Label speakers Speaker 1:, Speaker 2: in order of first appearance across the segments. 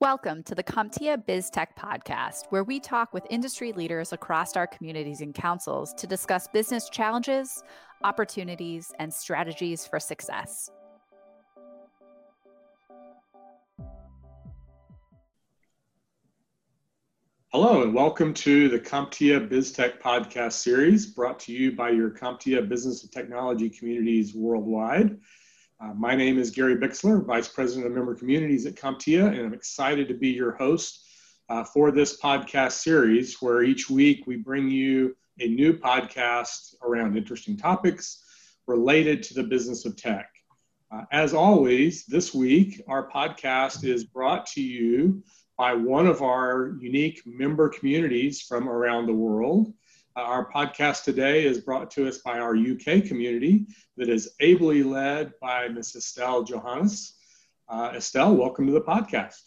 Speaker 1: Welcome to the CompTIA BizTech podcast, where we talk with industry leaders across our communities and councils to discuss business challenges, opportunities, and strategies for success.
Speaker 2: Hello, and welcome to the CompTIA BizTech podcast series brought to you by your CompTIA business and technology communities worldwide. Uh, my name is Gary Bixler, Vice President of Member Communities at CompTIA, and I'm excited to be your host uh, for this podcast series where each week we bring you a new podcast around interesting topics related to the business of tech. Uh, as always, this week our podcast is brought to you by one of our unique member communities from around the world. Our podcast today is brought to us by our UK community that is ably led by Ms. Estelle Johannes. Uh, Estelle, welcome to the podcast.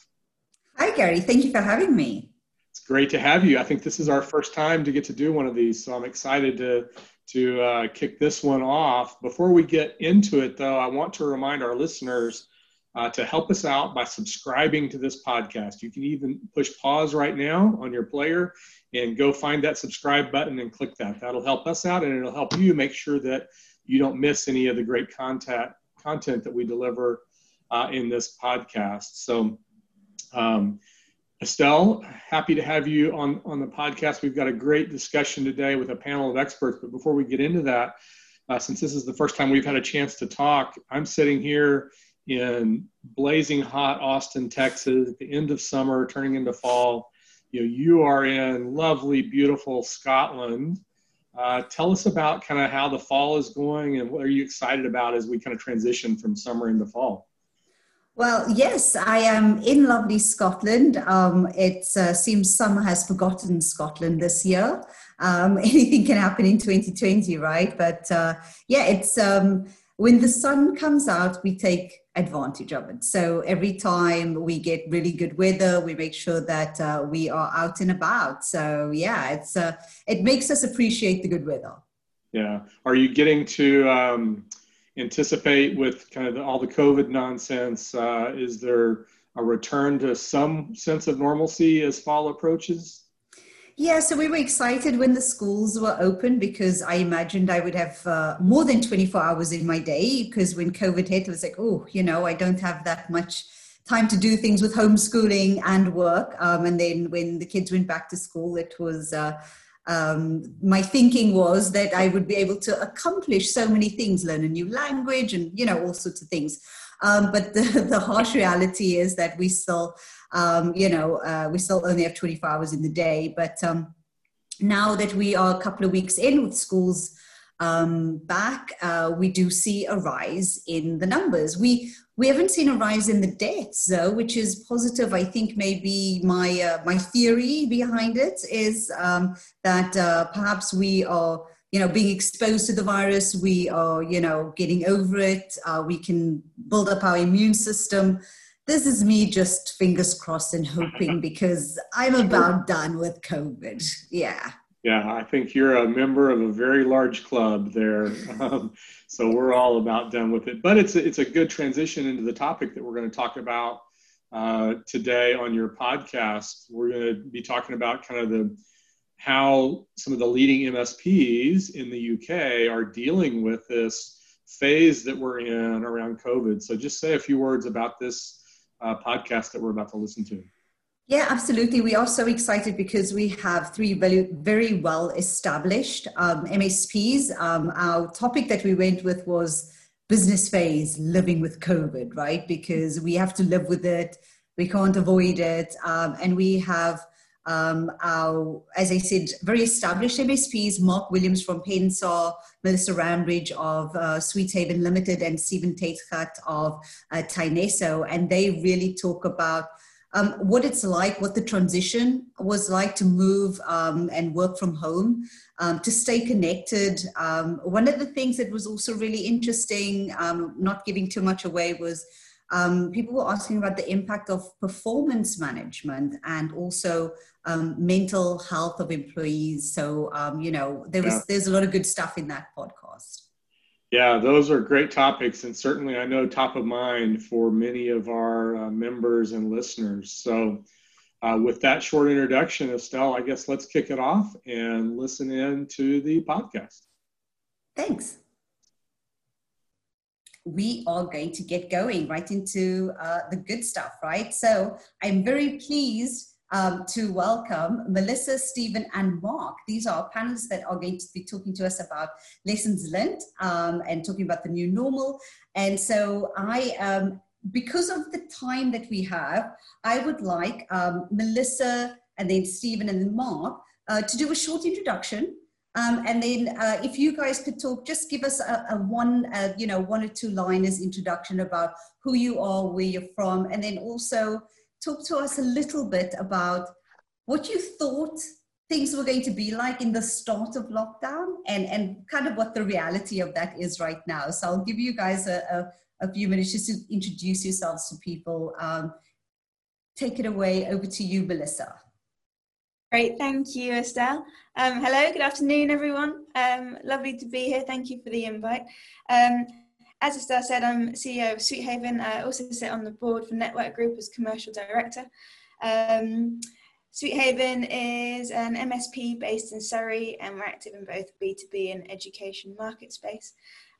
Speaker 3: Hi, Gary. Thank you for having me.
Speaker 2: It's great to have you. I think this is our first time to get to do one of these, so I'm excited to to uh, kick this one off. Before we get into it, though, I want to remind our listeners uh, to help us out by subscribing to this podcast. You can even push pause right now on your player and go find that subscribe button and click that. That'll help us out and it'll help you make sure that you don't miss any of the great content content that we deliver uh, in this podcast. So, um, Estelle, happy to have you on, on the podcast. We've got a great discussion today with a panel of experts. But before we get into that, uh, since this is the first time we've had a chance to talk, I'm sitting here in blazing hot Austin, Texas, at the end of summer, turning into fall. You know, you are in lovely, beautiful Scotland. Uh, tell us about kind of how the fall is going and what are you excited about as we kind of transition from summer into fall?
Speaker 3: Well, yes, I am in lovely Scotland. Um, it uh, seems summer has forgotten Scotland this year. Um, anything can happen in 2020, right? But uh, yeah, it's um, when the sun comes out, we take advantage of it. So every time we get really good weather, we make sure that uh, we are out and about. So yeah, it's uh, it makes us appreciate the good weather.
Speaker 2: Yeah. Are you getting to um, anticipate with kind of all the COVID nonsense? Uh, is there a return to some sense of normalcy as fall approaches?
Speaker 3: Yeah, so we were excited when the schools were open because I imagined I would have uh, more than 24 hours in my day. Because when COVID hit, it was like, oh, you know, I don't have that much time to do things with homeschooling and work. Um, and then when the kids went back to school, it was. Uh, um, my thinking was that I would be able to accomplish so many things, learn a new language, and you know all sorts of things. Um, but the, the harsh reality is that we still um, you know, uh, we still only have 24 hours in the day. But um, now that we are a couple of weeks in with schools um, back, uh, we do see a rise in the numbers. We we haven't seen a rise in the deaths though, which is positive. I think maybe my uh, my theory behind it is um, that uh, perhaps we are you know being exposed to the virus we are you know getting over it uh, we can build up our immune system this is me just fingers crossed and hoping because I'm about done with COVID. Yeah.
Speaker 2: Yeah, I think you're a member of a very large club there. Um, so we're all about done with it. But it's a, it's a good transition into the topic that we're going to talk about uh, today on your podcast. We're going to be talking about kind of the how some of the leading MSPs in the UK are dealing with this phase that we're in around COVID. So just say a few words about this uh, podcast that we're about to listen to.
Speaker 3: Yeah, absolutely. We are so excited because we have three very, very well established um, MSPs. Um, our topic that we went with was business phase, living with COVID, right? Because we have to live with it, we can't avoid it. Um, and we have um, our, as I said, very established MSPs, Mark Williams from Pensar, Melissa Rambridge of uh, Sweet Haven Limited, and Stephen Tatecut of uh, Tyneso. And they really talk about um, what it's like, what the transition was like to move um, and work from home, um, to stay connected. Um, one of the things that was also really interesting, um, not giving too much away, was um, people were asking about the impact of performance management and also um, mental health of employees. So, um, you know, there was yeah. there's a lot of good stuff in that podcast.
Speaker 2: Yeah, those are great topics, and certainly I know top of mind for many of our uh, members and listeners. So, uh, with that short introduction, Estelle, I guess let's kick it off and listen in to the podcast.
Speaker 3: Thanks. We are going to get going right into uh, the good stuff, right? So, I'm very pleased um, to welcome Melissa, Stephen, and Mark. These are panelists that are going to be talking to us about lessons learned um, and talking about the new normal. And so I, um, because of the time that we have, I would like um, Melissa and then Stephen and then Mark uh, to do a short introduction. Um, and then uh, if you guys could talk, just give us a, a one, uh, you know, one or two liners introduction about who you are, where you're from, and then also talk to us a little bit about what you thought things were going to be like in the start of lockdown and, and kind of what the reality of that is right now. So I'll give you guys a, a, a few minutes just to introduce yourselves to people. Um, take it away. Over to you, Melissa.
Speaker 4: Great, thank you, Estelle. Um, hello, good afternoon, everyone. Um, lovely to be here. Thank you for the invite. Um, as Estelle said, I'm CEO of Sweet Haven. I also sit on the board for Network Group as commercial director. Um, Sweethaven is an MSP based in Surrey and we're active in both B2B and education market space.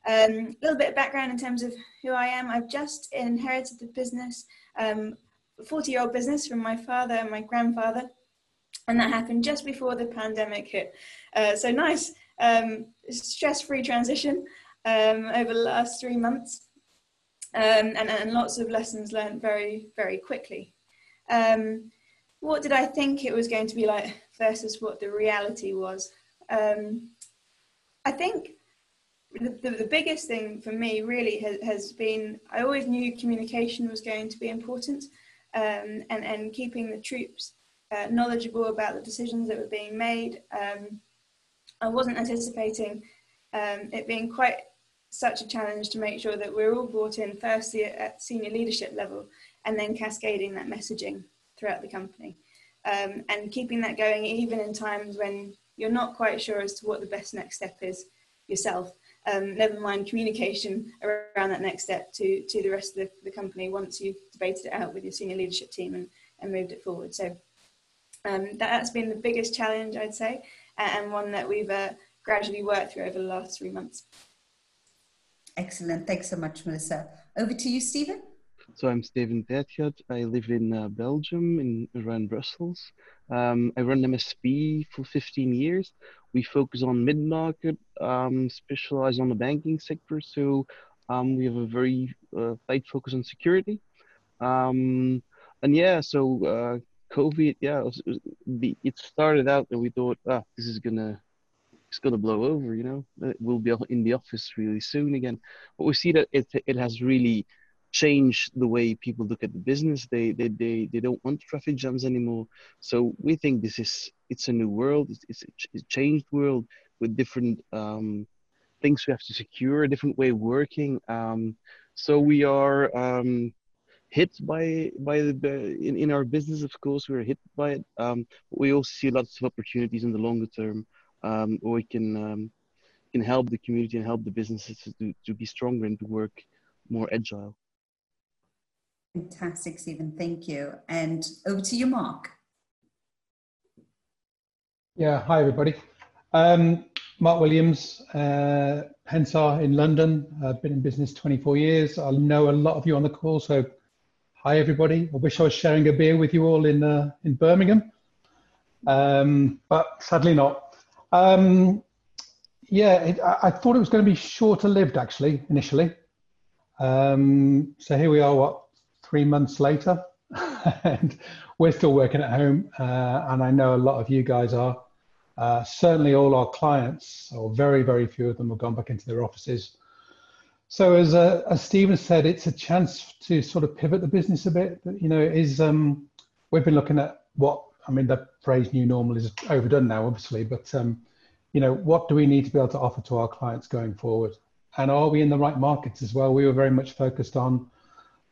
Speaker 4: A um, little bit of background in terms of who I am. I've just inherited the business, um, a 40 year old business from my father and my grandfather. And that happened just before the pandemic hit. Uh, so nice, um, stress free transition um, over the last three months, um, and, and lots of lessons learned very, very quickly. Um, what did I think it was going to be like versus what the reality was? Um, I think the, the, the, biggest thing for me really has, has, been I always knew communication was going to be important um, and, and keeping the troops uh, knowledgeable about the decisions that were being made. Um, I wasn't anticipating um, it being quite such a challenge to make sure that we're all brought in firstly at senior leadership level and then cascading that messaging throughout the company. Um, and keeping that going even in times when you're not quite sure as to what the best next step is yourself. Um, never mind communication around that next step to, to the rest of the, the, company once you've debated it out with your senior leadership team and, and moved it forward. So um, that, has been the biggest challenge I'd say and one that we've uh, gradually worked through over the last three months.
Speaker 3: Excellent. Thanks so much, Melissa. Over to you, Stephen.
Speaker 5: So I'm Steven Bertjard. I live in uh, Belgium, in around Brussels. Um, I run MSP for 15 years. We focus on mid-market, um, specialize on the banking sector. So um, we have a very uh, tight focus on security. Um, and yeah, so uh, COVID, yeah, it, it, was, it started out that we thought, ah, this is gonna it's going to blow over. You know, uh, we'll be in the office really soon again. But we see that it it has really changed the way people look at the business. They they they, they don't want traffic jams anymore. So we think this is it's a new world. It's, it's a changed world with different um, things we have to secure, a different way of working. Um, so we are um, hit by by the in, in our business. Of course, we're hit by it. Um, but we also see lots of opportunities in the longer term um, we can um, can help the community and help the businesses to, to be stronger and to work more agile.
Speaker 3: Fantastic, Stephen. Thank you. And over to you, Mark.
Speaker 6: Yeah, hi, everybody. Um, Mark Williams, uh, Pensar in London. I've been in business 24 years. I know a lot of you on the call, so hi, everybody. I wish I was sharing a beer with you all in, uh, in Birmingham, um, but sadly not. Um, yeah, it, I, I, thought it was going to be shorter lived actually initially. Um, so here we are, what, three months later, and we're still working at home. Uh, and I know a lot of you guys are. Uh, certainly, all our clients, or very, very few of them, have gone back into their offices. So, as uh, as Stephen said, it's a chance to sort of pivot the business a bit. You know, is um, we've been looking at what I mean, the phrase new normal is overdone now, obviously, but um, you know, what do we need to be able to offer to our clients going forward? And are we in the right markets as well? We were very much focused on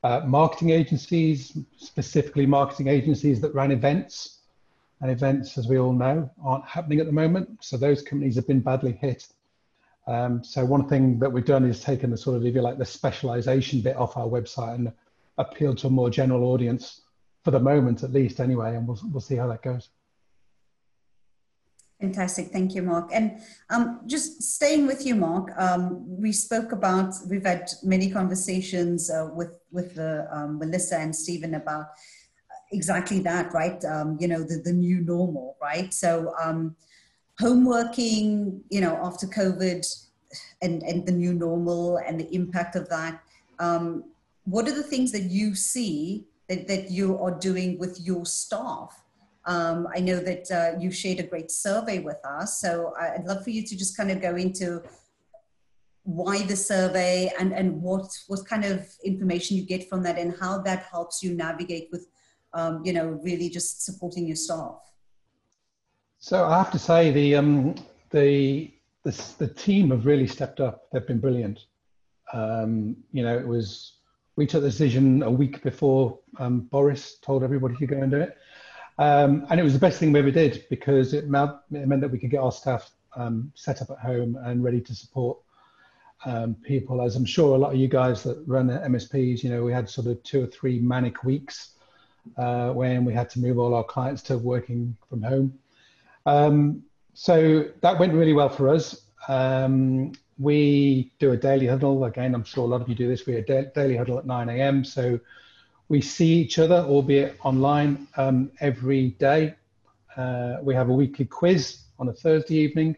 Speaker 6: uh, marketing agencies, specifically marketing agencies that ran events. And events, as we all know, aren't happening at the moment. So those companies have been badly hit. Um, so one thing that we've done is taken the sort of, if you like, the specialization bit off our website and appealed to a more general audience for the moment, at least, anyway. And we'll we'll see how that goes.
Speaker 3: Fantastic, thank you, Mark. And um, just staying with you, Mark, um, we spoke about we've had many conversations uh, with with the, um, Melissa and Stephen about exactly that, right? Um, you know, the the new normal, right? So um, home working, you know, after COVID and, and the new normal and the impact of that, um, what are the things that you see that, that you are doing with your staff? Um, I know that uh, you shared a great survey with us, so I'd love for you to just kind of go into why the survey and, and what, what kind of information you get from that and how that helps you navigate with, um, you know, really just supporting your staff.
Speaker 6: So I have to say the um, the, the the team have really stepped up. They've been brilliant. Um, you know, it was we took the decision a week before um, Boris told everybody to go and do it, um, and it was the best thing we ever did because it meant, it meant that we could get our staff um, set up at home and ready to support um, people. As I'm sure a lot of you guys that run MSPs, you know, we had sort of two or three manic weeks uh, when we had to move all our clients to working from home. Um, so that went really well for us. Um, we do a daily huddle. Again, I'm sure a lot of you do this. We a daily huddle at 9 a.m. So we see each other, albeit online, um, every day. Uh, we have a weekly quiz on a Thursday evening,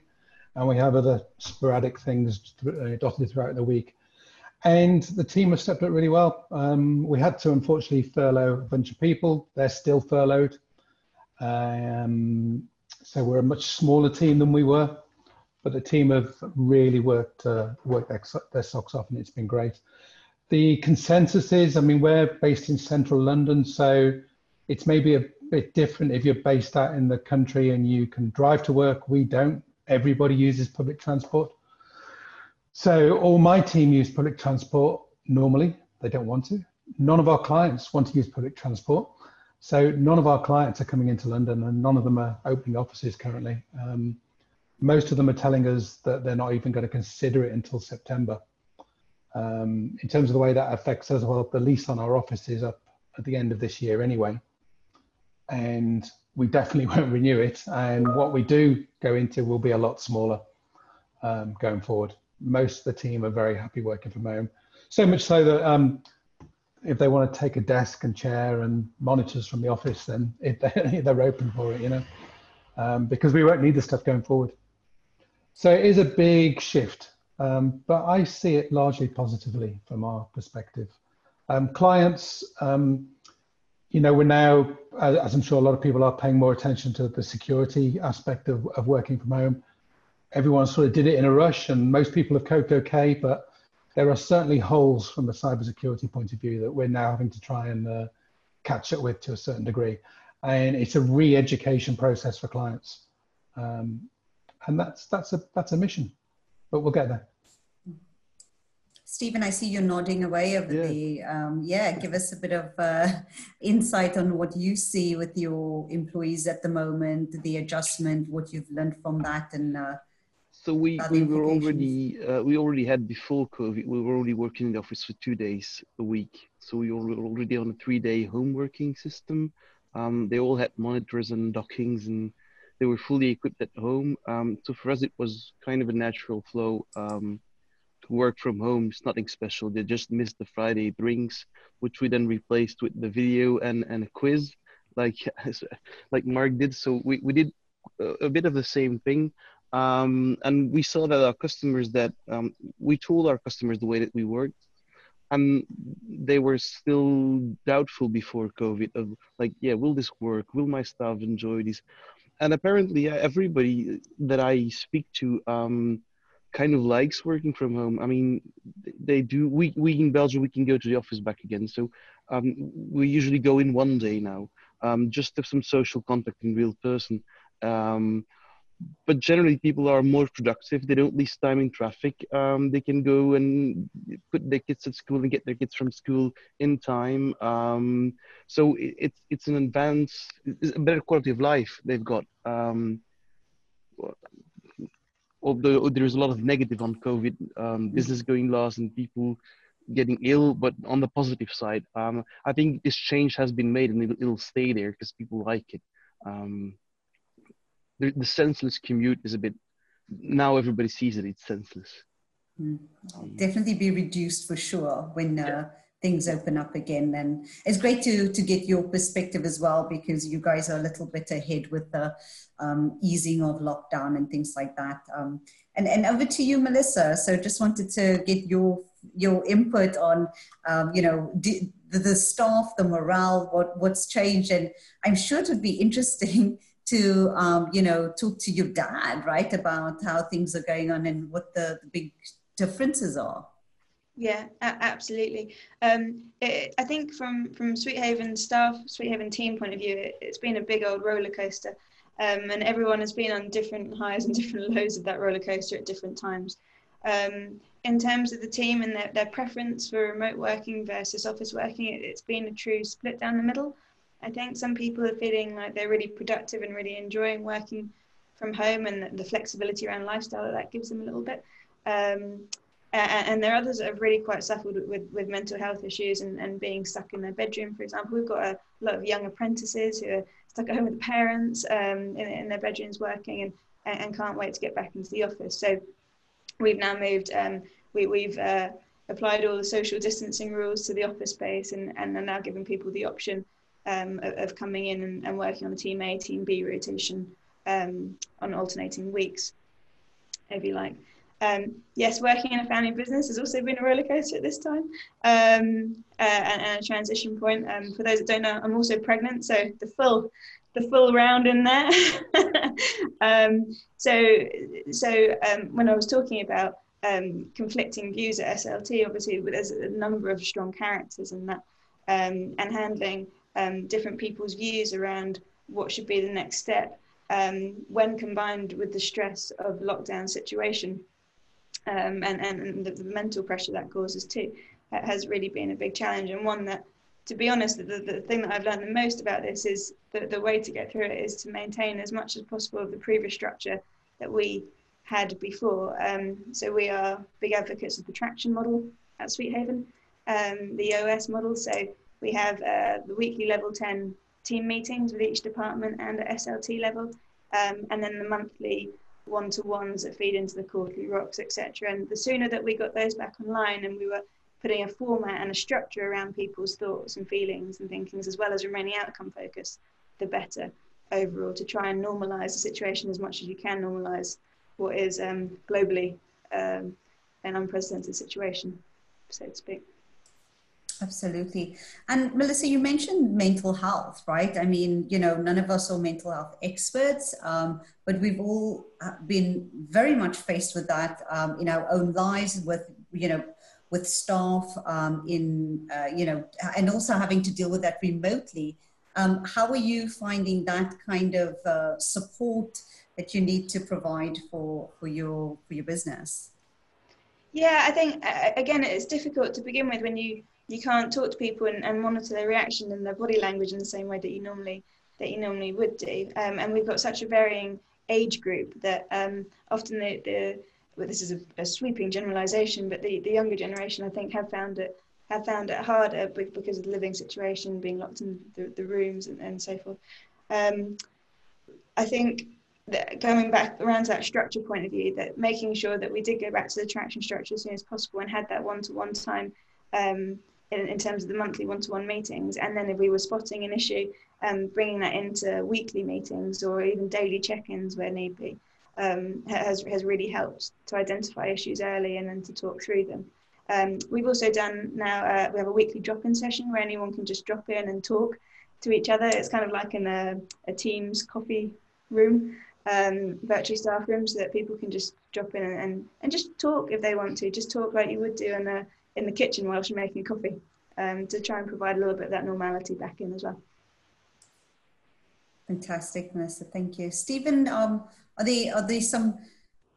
Speaker 6: and we have other sporadic things uh, dotted throughout the week. And the team has stepped up really well. Um, we had to unfortunately furlough a bunch of people. They're still furloughed. Um, so we're a much smaller team than we were, but the team have really worked uh, worked their, their socks off, and it's been great. The consensus is, I mean, we're based in central London, so it's maybe a bit different if you're based out in the country and you can drive to work. We don't. Everybody uses public transport. So all my team use public transport normally. They don't want to. None of our clients want to use public transport. So none of our clients are coming into London and none of them are opening offices currently. Um, most of them are telling us that they're not even going to consider it until September. Um, in terms of the way that affects us, well, the lease on our office is up at the end of this year anyway. And we definitely won't renew it. And what we do go into will be a lot smaller um, going forward. Most of the team are very happy working from home. So much so that um, if they want to take a desk and chair and monitors from the office, then if they, they're open for it, you know, um, because we won't need the stuff going forward. So it is a big shift, um, but I see it largely positively from our perspective. Um, clients, um, you know, we're now, as I'm sure a lot of people are paying more attention to the security aspect of, of working from home. Everyone sort of did it in a rush and most people have coped okay, but there are certainly holes from a cybersecurity point of view that we're now having to try and uh, catch up with to a certain degree. And it's a re-education process for clients. Um, and that's, that's, a, that's a mission, but we'll get there.
Speaker 3: Stephen, I see you nodding away over yeah. the, um, yeah, give us a bit of uh, insight on what you see with your employees at the moment, the adjustment, what you've learned from that and uh,
Speaker 5: so we, we were already uh, we already had before COVID. We were already working in the office for two days a week. So we were already on a three day home working system. Um, they all had monitors and dockings, and they were fully equipped at home. Um, so for us, it was kind of a natural flow um, to work from home. It's nothing special. They just missed the Friday drinks, which we then replaced with the video and, and a quiz, like like Mark did. So we, we did a bit of the same thing um, and we saw that our customers that um, we told our customers the way that we worked and they were still doubtful before covid of like yeah will this work will my staff enjoy this and apparently everybody that i speak to um, kind of likes working from home. I mean they do we, we in belgium we can go to the office back again. So um, we usually go in one day now um, just to have some social contact in real person. Um, but generally people are more productive. They don't waste time in traffic. Um, they can go and put their kids at school and get their kids from school in time. Um, so it, it's it's an advance it's a better quality of life they've got. Um, although there's a lot of negative on COVID, um, business going lost and people getting ill, but on the positive side, um, I think this change has been made and it'll, it'll stay there because people like it. Um, the, the, senseless commute is a bit, now everybody sees it, it's senseless.
Speaker 3: Mm. Definitely be reduced for sure when uh, yeah. things open up again. And it's great to, to get your perspective as well because you guys are a little bit ahead with the um, easing of lockdown and things like that. Um, and, and over to you, Melissa. So just wanted to get your your input on, um, you know, the, the staff, the morale, what what's changed, and I'm sure it would be interesting to, um, you know, talk to your dad, right, about how things are going on and what the, the big differences are.
Speaker 4: Yeah, absolutely. Um, it, I think from from Sweet Haven staff, Sweet Haven team point of view, it, has been a big old roller coaster, um, and everyone has been on different highs and different lows of that roller coaster at different times. Um, in terms of the team and their, their preference for remote working versus office working, it, it's been a true split down the middle. I think some people are feeling like they're really productive and really enjoying working from home and the, the flexibility around lifestyle that that gives them a little bit. Um, and, and, there are others that have really quite suffered with, with, with mental health issues and, and being stuck in their bedroom, for example. We've got a lot of young apprentices who are stuck at home with parents um, in, in, their bedrooms working and, and can't wait to get back into the office. So we've now moved, um, we, we've uh, applied all the social distancing rules to the office space and, and are now giving people the option um, of, coming in and, and, working on the team A, team B rotation um, on alternating weeks, if you like. Um, yes, working in a family business has also been a roller coaster at this time um, uh, and, and, a transition point. Um, for those that don't know, I'm also pregnant, so the full the full round in there. um, so, so um, when I was talking about um, conflicting views at SLT, obviously there's a number of strong characters in that, and handling um, different people's views around what should be the next step um, when combined with the stress of lockdown situation and, and the, the mental pressure that causes too, has really been a big challenge and one that to be honest, the, the thing that I've learned the most about this is that the way to get through it is to maintain as much as possible of the previous structure that we had before. Um, so we are big advocates of the traction model at Sweet Haven, um, the EOS model. So we have uh, the weekly level 10 team meetings with each department and at SLT level, um, and then the monthly one-to-ones that feed into the quarterly rocks, etc. And the sooner that we got those back online and we were putting a format and a structure around people's thoughts and feelings and thinkings, as well as remaining outcome focused, the better overall to try and normalize the situation as much as you can normalize what is um, globally um, an unprecedented situation, so to speak.
Speaker 3: Absolutely. And Melissa, you mentioned mental health, right? I mean, you know, none of us are mental health experts, um, but we've all uh, been very much faced with that um, in our own lives with, you know, with staff um, in, uh, you know, and also having to deal with that remotely. Um, how are you finding that kind of uh, support that you need to provide for, for, your, for your business?
Speaker 4: Yeah, I think, again, it's difficult to begin with when you, you can't talk to people and, and monitor their reaction and their body language in the same way that you normally that you normally would do. Um, and we've got such a varying age group that um, often the, the well, this is a, a, sweeping generalization, but the, the younger generation, I think, have found it have found it harder because of the living situation, being locked in the, the rooms and, and so forth. Um, I think that going back around to that structure point of view, that making sure that we did go back to the traction structure as soon as possible and had that one-to-one time um, in, in, terms of the monthly one-to-one meetings, and then if we were spotting an issue, um, bringing that into weekly meetings or even daily check-ins where need be um, has, has really helped to identify issues early and then to talk through them. Um, we've also done now, uh, we have a weekly drop-in session where anyone can just drop in and talk to each other. It's kind of like in a, a Teams coffee room, um, virtual staff room, so that people can just drop in and, and, and, just talk if they want to, just talk like you would do in the, in the kitchen while you're making coffee, um, to try and provide a little bit of that normality back in as well.
Speaker 3: Fantastic, Vanessa. Thank you. Stephen, um, are there are there some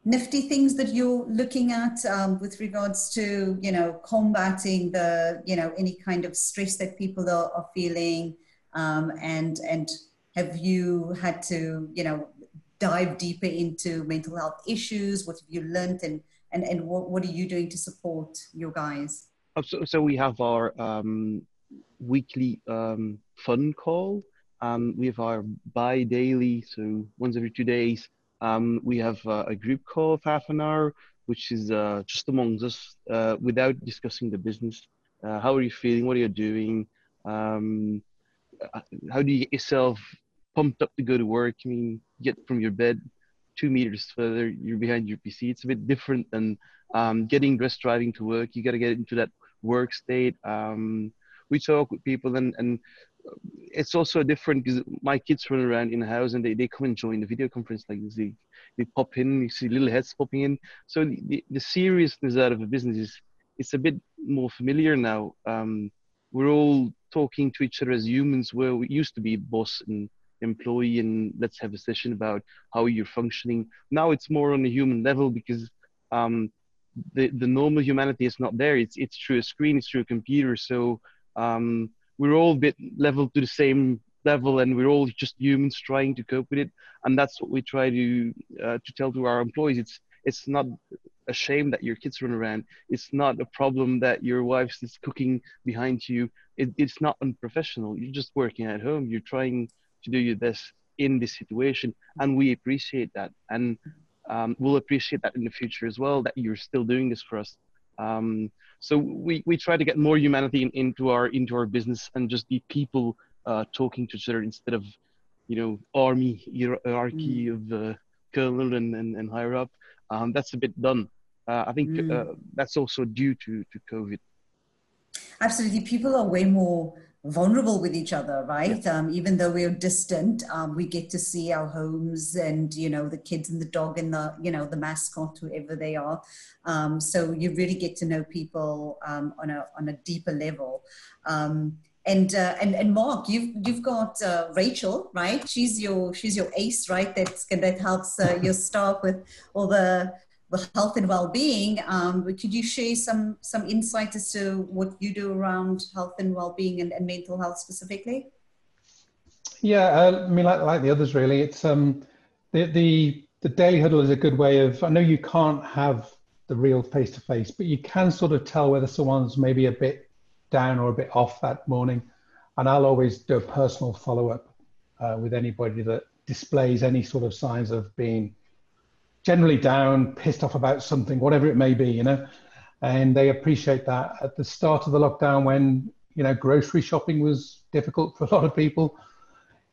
Speaker 3: nifty things that you're looking at um, with regards to you know combating the you know any kind of stress that people are, are feeling um, and and have you had to you know dive deeper into mental health issues? What have you learned and, and, and what, what are you doing to support your guys?
Speaker 5: So, so we have our um, weekly um, fun call. Um, we have our bi-daily, so once every two days, um, we have uh, a group call of half an hour, which is uh, just amongst us uh, without discussing the business. Uh, how are you feeling? What are you doing? Um, uh, how do you get yourself pumped up to go to work? I mean, get from your bed two meters further, you're behind your PC. It's a bit different than um, getting dressed, driving to work. You got to get into that work state. Um, we talk with people and, and it's also different because my kids run around in the house and they, they come and join the video conference like this. They, they pop in, you see little heads popping in. So the, the seriousness out of a business is it's a bit more familiar now. Um, we're all talking to each other as humans where we used to be boss and employee and let's have a session about how you're functioning. Now it's more on a human level because um, the, the normal humanity is not there. It's, it's through a screen, it's through a computer. So um, we're all a bit level to the same level and we're all just humans trying to cope with it. And that's what we try to, uh, to tell to our employees. It's, it's not a shame that your kids run around. It's not a problem that your wife is cooking behind you. It, it's not unprofessional. You're just working at home. You're trying to do your best in this situation, and we appreciate that, and um, we'll appreciate that in the future as well. That you're still doing this for us. Um, so we, we try to get more humanity in, into our into our business and just be people uh, talking to each other instead of you know army hierarchy mm. of uh, colonel and, and, and higher up. Um, that's a bit done. Uh, I think mm. uh, that's also due to, to COVID.
Speaker 3: Absolutely. People are way more vulnerable with each other, right? Yeah. Um, even though we're distant, um, we get to see our homes and, you know, the kids and the dog and the, you know, the mascot, whoever they are. Um, so you really get to know people um, on, a, on a deeper level. Um, and, uh, and and Mark, you've you've got uh, Rachel, right? She's your she's your ace, right? That's that helps uh, your staff with all the the health and well-being. Um, could you share some some insight as to what you do around health and well-being and, and mental health specifically?
Speaker 6: Yeah, uh, I mean, like, like the others, really. It's um, the the the daily huddle is a good way of. I know you can't have the real face to face, but you can sort of tell whether someone's maybe a bit down or a bit off that morning. And I'll always do a personal follow up uh, with anybody that displays any sort of signs of being generally down, pissed off about something, whatever it may be, you know. And they appreciate that. At the start of the lockdown, when you know grocery shopping was difficult for a lot of people,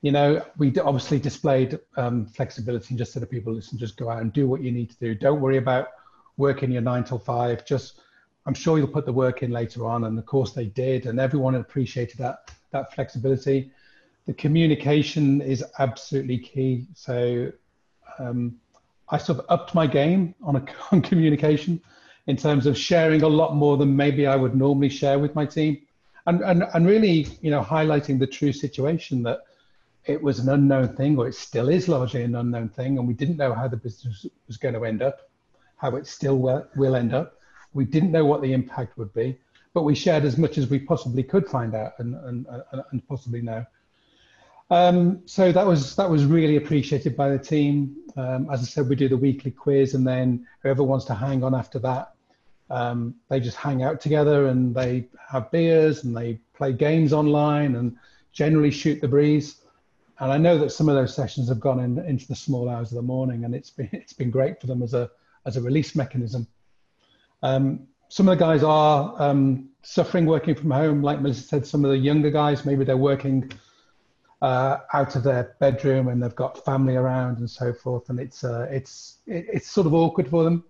Speaker 6: you know, we obviously displayed um, flexibility and just said to people, listen, just go out and do what you need to do. Don't worry about working your nine till five. Just, I'm sure you'll put the work in later on. And of course they did, and everyone appreciated that that flexibility. The communication is absolutely key. So. Um, I sort of upped my game on, a, on communication in terms of sharing a lot more than maybe I would normally share with my team. And, and, and really, you know, highlighting the true situation that it was an unknown thing, or it still is largely an unknown thing, and we didn't know how the business was going to end up, how it still will, will end up. We didn't know what the impact would be, but we shared as much as we possibly could find out and, and, and possibly know. Um, so that was that was really appreciated by the team. Um, as I said, we do the weekly quiz, and then whoever wants to hang on after that, um, they just hang out together and they have beers and they play games online and generally shoot the breeze. And I know that some of those sessions have gone in, into the small hours of the morning, and it's been it's been great for them as a as a release mechanism. Um, some of the guys are um, suffering working from home, like Melissa said. Some of the younger guys, maybe they're working uh, out of their bedroom and they've got family around and so forth, and it's uh, it's it, it's sort of awkward for them.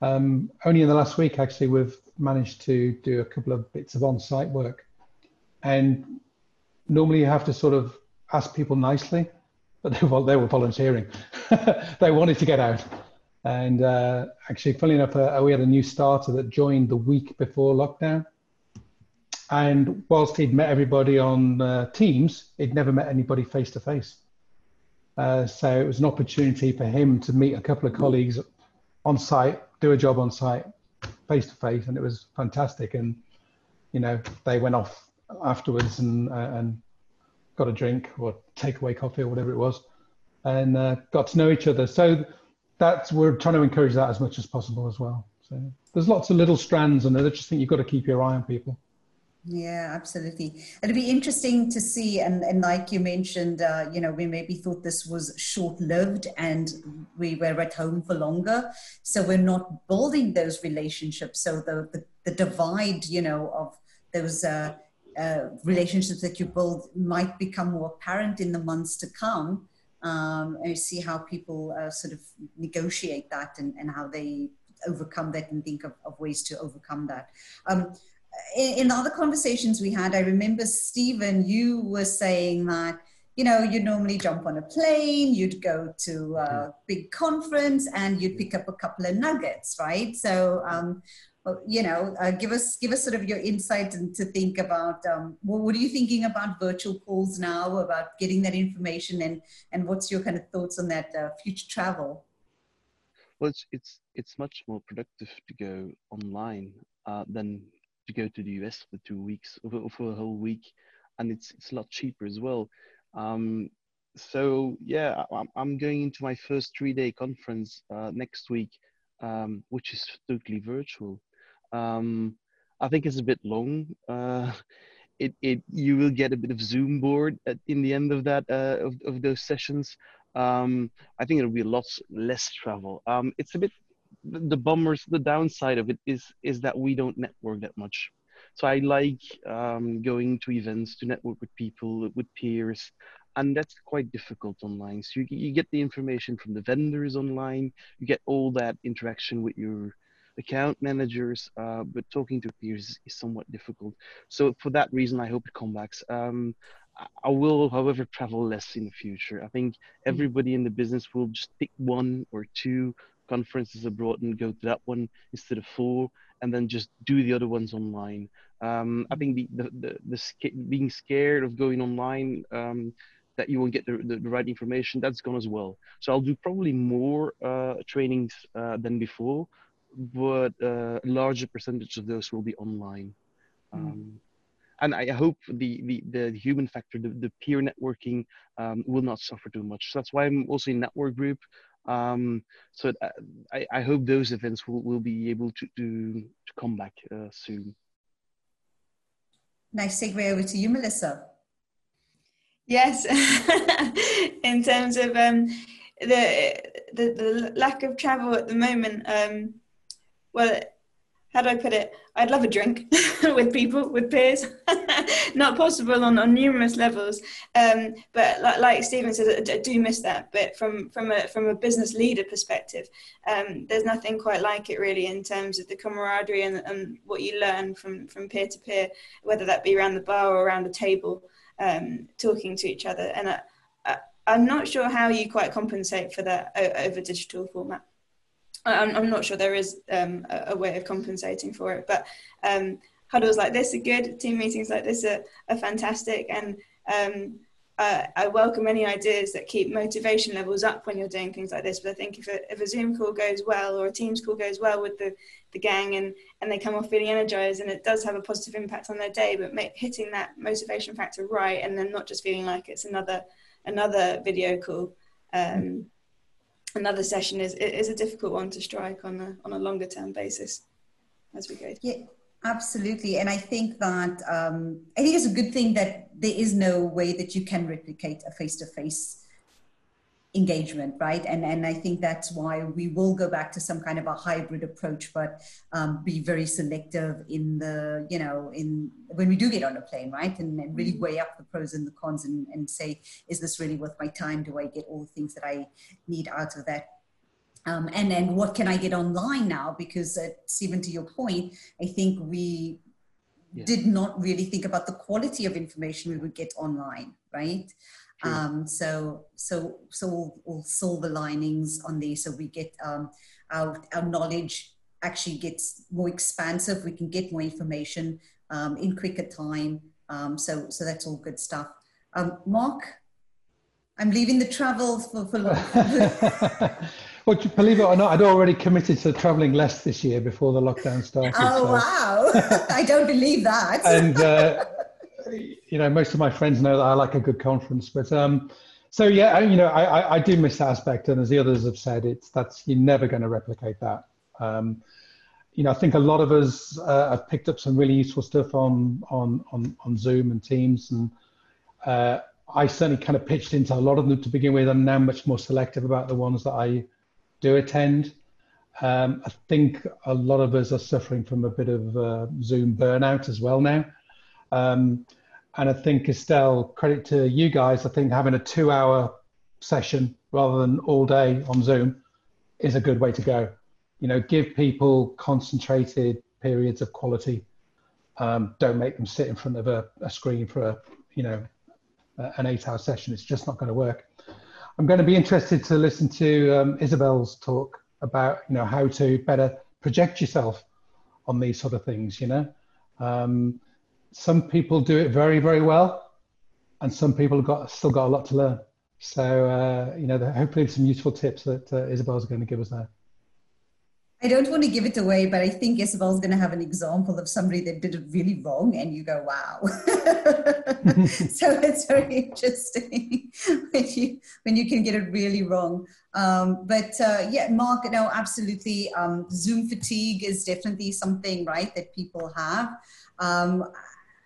Speaker 6: Um, only in the last week, actually, we've managed to do a couple of bits of on-site work, and normally you have to sort of ask people nicely, but they, well, they were volunteering. they wanted to get out. And uh, actually, funny enough, uh, we had a new starter that joined the week before lockdown. And whilst he'd met everybody on uh, Teams, he'd never met anybody face to face. So it was an opportunity for him to meet a couple of colleagues on site, do a job on site, face to face, and it was fantastic. And you know, they went off afterwards and uh, and got a drink or takeaway coffee or whatever it was. and uh, got to know each other. So that's we're trying to encourage that as much as possible as well. So there's lots of little strands, and I just think you've got to keep your eye on people.
Speaker 3: Yeah, absolutely. It'll be interesting to see, and, and like you mentioned, uh, you know, we maybe thought this was short lived and we were at home for longer. So we're not building those relationships. So the, the, the divide, you know, of those uh, uh, relationships that you build might become more apparent in the months to come. Um, and see how people uh, sort of negotiate that and, and how they overcome that and think of, of ways to overcome that. Um, in, in other conversations we had, I remember Stephen, you were saying that you know, you'd normally jump on a plane, you'd go to a big conference, and you'd pick up a couple of nuggets, right? So, um, you know, uh, give us give us sort of your insight and to think about um, well, what are you thinking about virtual calls now, about getting that information, and and what's your kind of thoughts on that uh, future travel?
Speaker 5: Well, it's it's it's much more productive to go online uh, than to go to the US for two weeks or for a whole week, and it's it's a lot cheaper as well. Um, so yeah, I'm I'm going into my first three day conference uh, next week, um, which is totally virtual. Um, I think it's a bit long. Uh, it, it you will get a bit of Zoom bored at, in the end of that uh, of, of those sessions. Um, I think it'll be lots less travel. Um, it's a bit the bummers the downside of it is is that we don't network that much so i like um, going to events to network with people with peers and that's quite difficult online so you, you get the information from the vendors online you get all that interaction with your account managers uh, but talking to peers is somewhat difficult so for that reason i hope it comes back um, I will, however, travel less in the future. I think hmm. everybody in the business will just pick one or two conferences abroad and go to that one instead of four and then just do the other ones online um, i think the, the, the, the, being scared of going online um, that you won't get the, the, the, right information that's gone as well so i'll do probably more uh, trainings uh, than before but uh, a larger percentage of those will be online um, and I hope the, the, the human factor, the, the peer networking um, will not suffer too much. So that's why I'm also in network group. Um, so uh, I, I, hope those events will, will be able to, to, to come back uh, soon.
Speaker 3: Nice segue over to you, Melissa.
Speaker 4: Yes, in terms of um, the, the, the lack of travel at the moment, um, well, how do I put it? I'd love a drink with people, with peers. Not possible on, on numerous levels. Um, but like, like Stephen said, I do miss that. But from, from, a, from a business leader perspective, um, there's nothing quite like it really in terms of the camaraderie and, and what you learn from, from peer to peer, whether that be around the bar or around a table, um, talking to each other. And I, I, I'm not sure how you quite compensate for that over digital format. I'm, I'm not sure there is um, a, a, way of compensating for it, but um, huddles like this are good. Team meetings like this are, are fantastic, and um, uh, I welcome any ideas that keep motivation levels up when you're doing things like this. But I think if a, if a Zoom call goes well or a Teams call goes well with the, the gang and, and they come off feeling energized and it does have a positive impact on their day, but make, hitting that motivation factor right and then not just feeling like it's another another video call. Um, another session is is a difficult one to strike on a on a longer term basis as we go.
Speaker 3: Yeah, absolutely, and I think that um, I think it's a good thing that there is no way that you can replicate a face to face engagement, right? And and I think that's why we will go back to some kind of a hybrid approach, but um, be very selective in the you know in when we do get on a plane, right? And, and really mm-hmm. weigh up the pros and the cons and, and say, is this really worth my time? Do I get all the things that I need out of that? Um, and then what can I get online now? Because uh, Stephen, to your point, I think we yeah. did not really think about the quality of information we would get online, right? Um, so so so all, all, silver linings on there. So we get um, our our knowledge actually gets more expansive. We can get more information um, in quicker time. Um, so so that's all good stuff. Um, Mark, I'm leaving the travel for for.
Speaker 6: well, believe it or not, I'd already committed to traveling less this year before the lockdown started.
Speaker 3: Oh so. wow! I don't believe that.
Speaker 6: and. Uh, you know, most of my friends know that I like a good conference, but um, so yeah, you know, I, I do miss that aspect, and as the others have said, it's that's you're never going to replicate that. Um, you know, I think a lot of us uh, have picked up some really useful stuff on on on, on Zoom and Teams, and uh, I certainly kind of pitched into a lot of them to begin with. I'm now much more selective about the ones that I do attend. Um, I think a lot of us are suffering from a bit of uh, Zoom burnout as well now. Um, and I think Estelle, credit to you guys, I think having a two hour session rather than all day on Zoom is a good way to go. You know, give people concentrated periods of quality. Um, don't make them sit in front of a, a screen for a, you know, an eight hour session. It's just not going to work. I'm going to be interested to listen to um, Isabel's talk about, you know, how to better project yourself on these sort of things, you know. Um, some people do it very, very well, and some people have got still got a lot to learn. So, uh, you know, hopefully some useful tips that uh, Isabel's going to give us there.
Speaker 3: I don't want to give it away, but I think Isabel's going to have an example of somebody that did it really wrong, and you go, "Wow!" so it's very interesting when you when you can get it really wrong. Um, but uh, yeah, Mark, no, absolutely. Um, Zoom fatigue is definitely something, right, that people have. Um,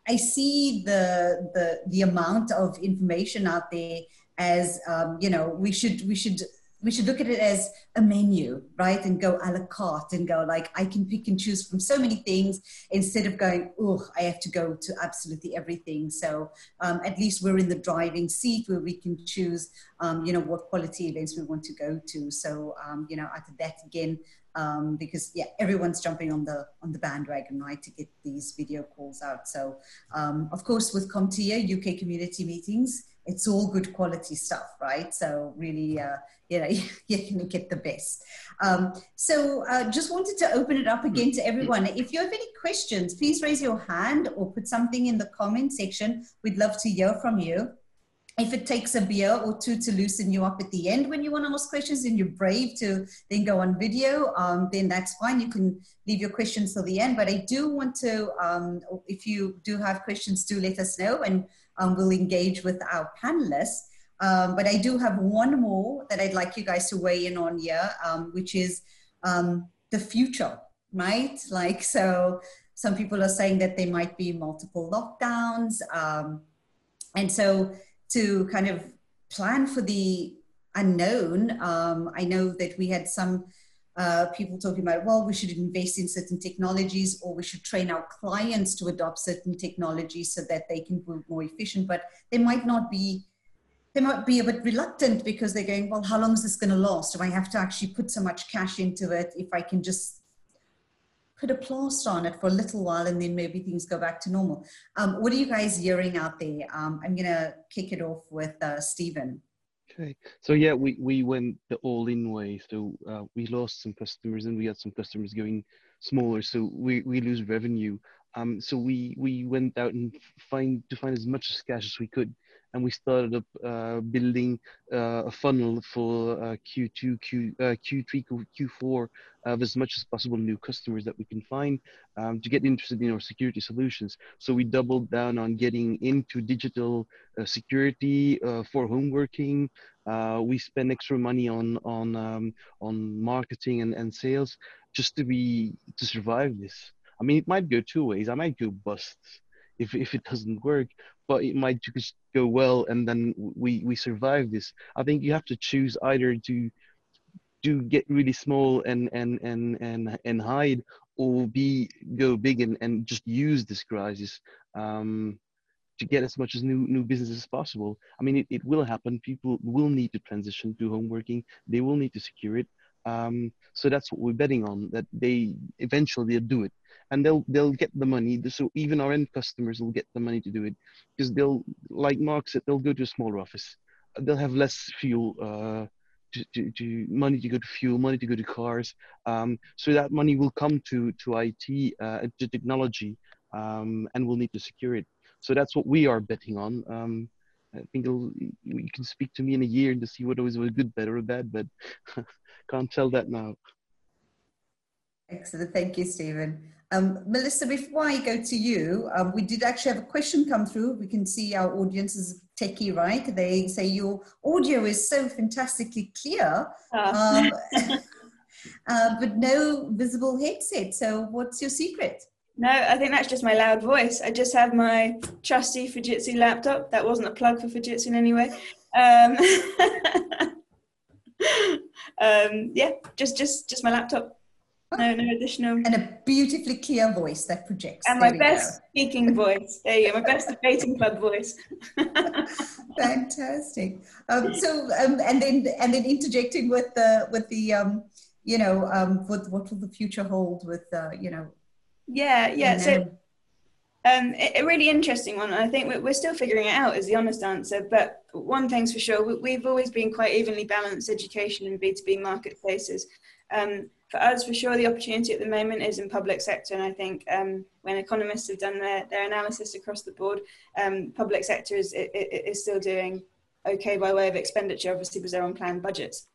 Speaker 3: I see the the the amount of information out there as um, you know we should we should we should look at it as a menu, right? And go a la carte and go like, I can pick and choose from so many things instead of going, oh, I have to go to absolutely everything. So um, at least we're in the driving seat where we can choose, um, you know, what quality events we want to go to. So, um, you know, after that again, um, because yeah, everyone's jumping on the on the bandwagon, right, to get these video calls out. So um, of course, with CompTIA UK community meetings, it's all good quality stuff, right? So really, uh, you know, you're going to get the best. Um, so uh, just wanted to open it up again to everyone. If you have any questions, please raise your hand or put something in the comment section. We'd love to hear from you if it takes a beer or two to loosen you up at the end when you want to ask questions and you're brave to then go on video, um, then that's fine. You can leave your questions till the end. But I do want to, um, if you do have questions, do let us know and um, we'll engage with our panelists. Um, but I do have one more that I'd like you guys to weigh in on here, um, which is um, the future, right? Like, so some people are saying that there might be multiple lockdowns. and so, to kind of plan for the unknown. Um, I know that we had some uh, people talking about, well, we should invest in certain technologies or we should train our clients to adopt certain technologies so that they can be more efficient, but they might not be. They might be a bit reluctant because they're going, well, how long is this going to last? Do I have to actually put so much cash into it if I can just put a plaster on it for a little while and then maybe things go back to normal. Um, what are you guys hearing out there? Um, I'm going to kick it off with uh, Stephen.
Speaker 5: Okay, so yeah, we, we went the all in way. So uh, we lost some customers and we had some customers going smaller. So we, we lose revenue. Um, so we, we went out and find to find as much cash as we could and we started up uh, building uh, a funnel for uh, Q2, Q, uh, Q3, Q4 of as much as possible new customers that we can find um, to get interested in our security solutions. So we doubled down on getting into digital uh, security uh, for home working. we spend extra money on on um, on marketing and, and sales just to be to survive this. I mean, it might go two ways. I might go bust if, if it doesn't work but it might just go well and then we we survive this. I think you have to choose either to do get really small and and and and and hide or be go big and, and just use this crisis um, to get as much as new new business as possible. I mean it, it will happen. People will need to transition to home working. They will need to secure it um, so that's what we're betting on that they eventually do it and they'll they'll get the money so even our end customers will get the money to do it because they'll like mark said they'll go to a smaller office they'll have less fuel uh, to, to, to, money to go to fuel, money to go to cars. Um, so that money will come to to IT, uh, to technology, um, and we'll need to secure it. So that's what we are betting on. Um, I think you can speak to me in a year to see whether it was a good, better, or bad, but can't tell that now.
Speaker 3: Excellent. Thank you, Stephen. Um, Melissa, before I go to you, um, we did actually have a question come through. We can see our audience is techie, right? They say your audio is so fantastically clear, oh. um, uh, but no visible headset. So, what's your secret?
Speaker 4: No, I think that's just my loud voice. I just have my trusty Fujitsu laptop. That wasn't a plug for Fujitsu in any way. Um, um, yeah, just just just my laptop. No, no additional.
Speaker 3: And a beautifully clear voice that projects.
Speaker 4: And my best go. speaking voice. There you go. My best debating club voice.
Speaker 3: Fantastic. Um, so, um, and then and then interjecting with the with the um, you know, um, what what will the future hold with uh, you know.
Speaker 4: Yeah, yeah. So. Um, a really interesting one. I think we're still figuring it out, is the honest answer. But one thing's for sure, we've always been quite evenly balanced education and B2B marketplaces. Um, for us, for sure, the opportunity at the moment is in public sector. And I think um, when economists have done their, their analysis across the board, um, public sector is, is still doing okay by way of expenditure, obviously, because they're on planned budgets.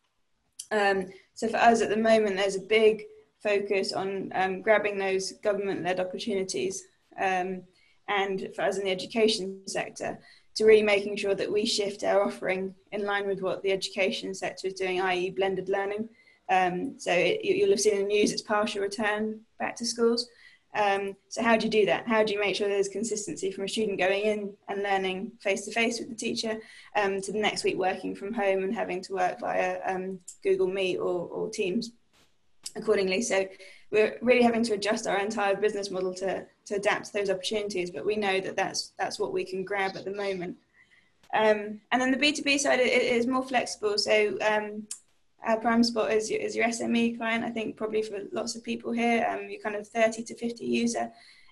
Speaker 4: Um, so for us at the moment, there's a big focus on um, grabbing those government-led opportunities. Um, and for us in the education sector, to really making sure that we shift our offering in line with what the education sector is doing, i.e. blended learning. Um, so it, you'll have seen in the news it's partial return back to schools. Um, so how do you do that? How do you make sure there's consistency from a student going in and learning face to face with the teacher um, to the next week working from home and having to work via um, Google Meet or, or, Teams accordingly? So we're really having to adjust our entire business model to, to adapt to those opportunities, but we know that that's, that's what we can grab at the moment. Um, and then the B2B side is more flexible. So um, our prime spot is your, is your SME client. I think probably for lots of people here, um, you're kind of 30 to 50 user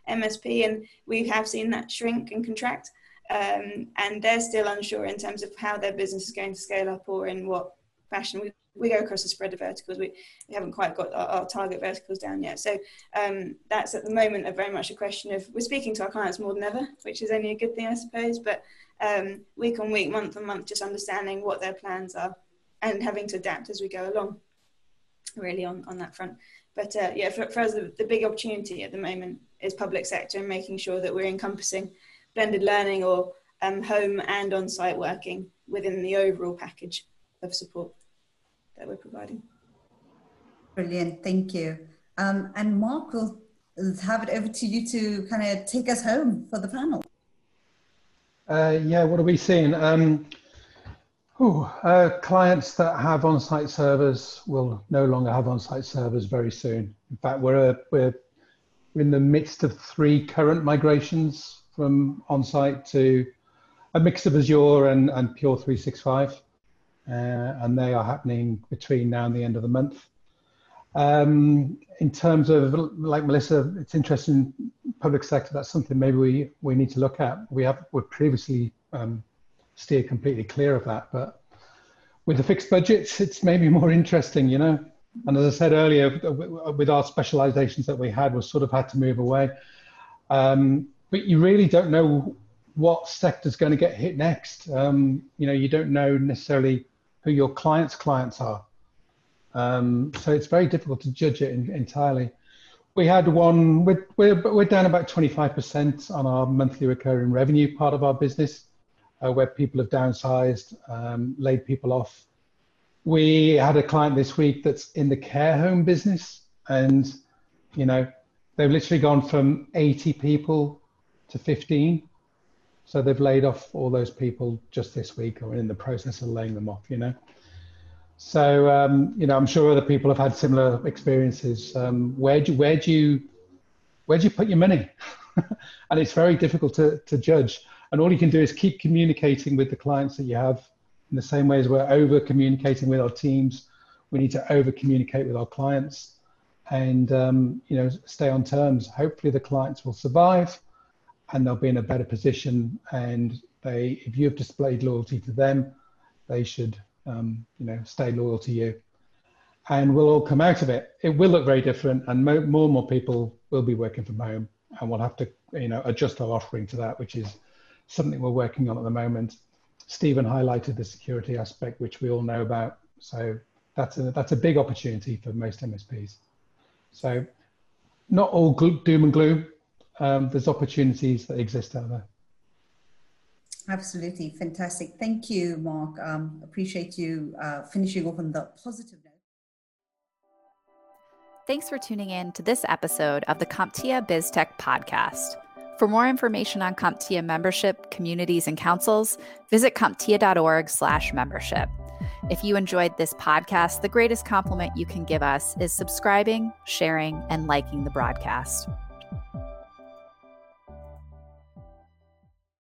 Speaker 4: MSP, and we have seen that shrink and contract. Um, and they're still unsure in terms of how their business is going to scale up or in what fashion. We, we go across a spread of verticals. We, we haven't quite got our, our target verticals down yet. So um, that's at the moment a very much a question of we're speaking to our clients more than ever, which is only a good thing, I suppose. But um, week on week, month on month, just understanding what their plans are and having to adapt as we go along really on, on that front. But uh, yeah, for, for us, the, the, big opportunity at the moment is public sector and making sure that we're encompassing blended learning or um, home and on-site working within the overall package of support that we're providing.
Speaker 3: Brilliant, thank you. Um, and Mark, we'll have it over to you to kind of take us home for the panel.
Speaker 6: Uh, yeah, what are we seeing? Um, Ooh, uh, clients that have on-site servers will no longer have on-site servers very soon. In fact, we're, uh, we're in the midst of three current migrations from on-site to a mix of Azure and, and Pure 365. Uh, and they are happening between now and the end of the month. Um, in terms of, like Melissa, it's interesting, public sector, that's something maybe we, we need to look at. We have, we're previously um, steer completely clear of that. But with the fixed budgets, it's maybe more interesting, you know. And as I said earlier, with our specializations that we had, we sort of had to move away. Um, but you really don't know what sector's going to get hit next. Um, you know, you don't know necessarily who your clients' clients are. Um, so it's very difficult to judge it in, entirely. We had one, we're, we're, we're down about 25% on our monthly recurring revenue part of our business uh, where people have downsized, um, laid people off. We had a client this week that's in the care home business, and you know they've literally gone from 80 people to 15. So they've laid off all those people just this week, or in the process of laying them off. You know. So um, you know, I'm sure other people have had similar experiences. Um, where do where do you where do you put your money? and it's very difficult to to judge. And all you can do is keep communicating with the clients that you have in the same way as we're over communicating with our teams. We need to over communicate with our clients and um, you know stay on terms. Hopefully the clients will survive and they'll be in a better position. And they, if you have displayed loyalty to them, they should um, you know stay loyal to you. And we'll all come out of it. It will look very different, and mo- more and more people will be working from home, and we'll have to you know adjust our offering to that, which is something we're working on at the moment. Stephen highlighted the security aspect, which we all know about. So that's a, that's a big opportunity for most MSPs. So not all doom and gloom. Um, there's opportunities that exist out there.
Speaker 3: Absolutely fantastic. Thank you, Mark. Um, appreciate you uh, finishing off on the positive note.
Speaker 1: Thanks for tuning in to this episode of the CompTIA BizTech podcast. For more information on CompTIA membership, communities, and councils, visit comptia.org slash membership. If you enjoyed this podcast, the greatest compliment you can give us is subscribing, sharing, and liking the broadcast.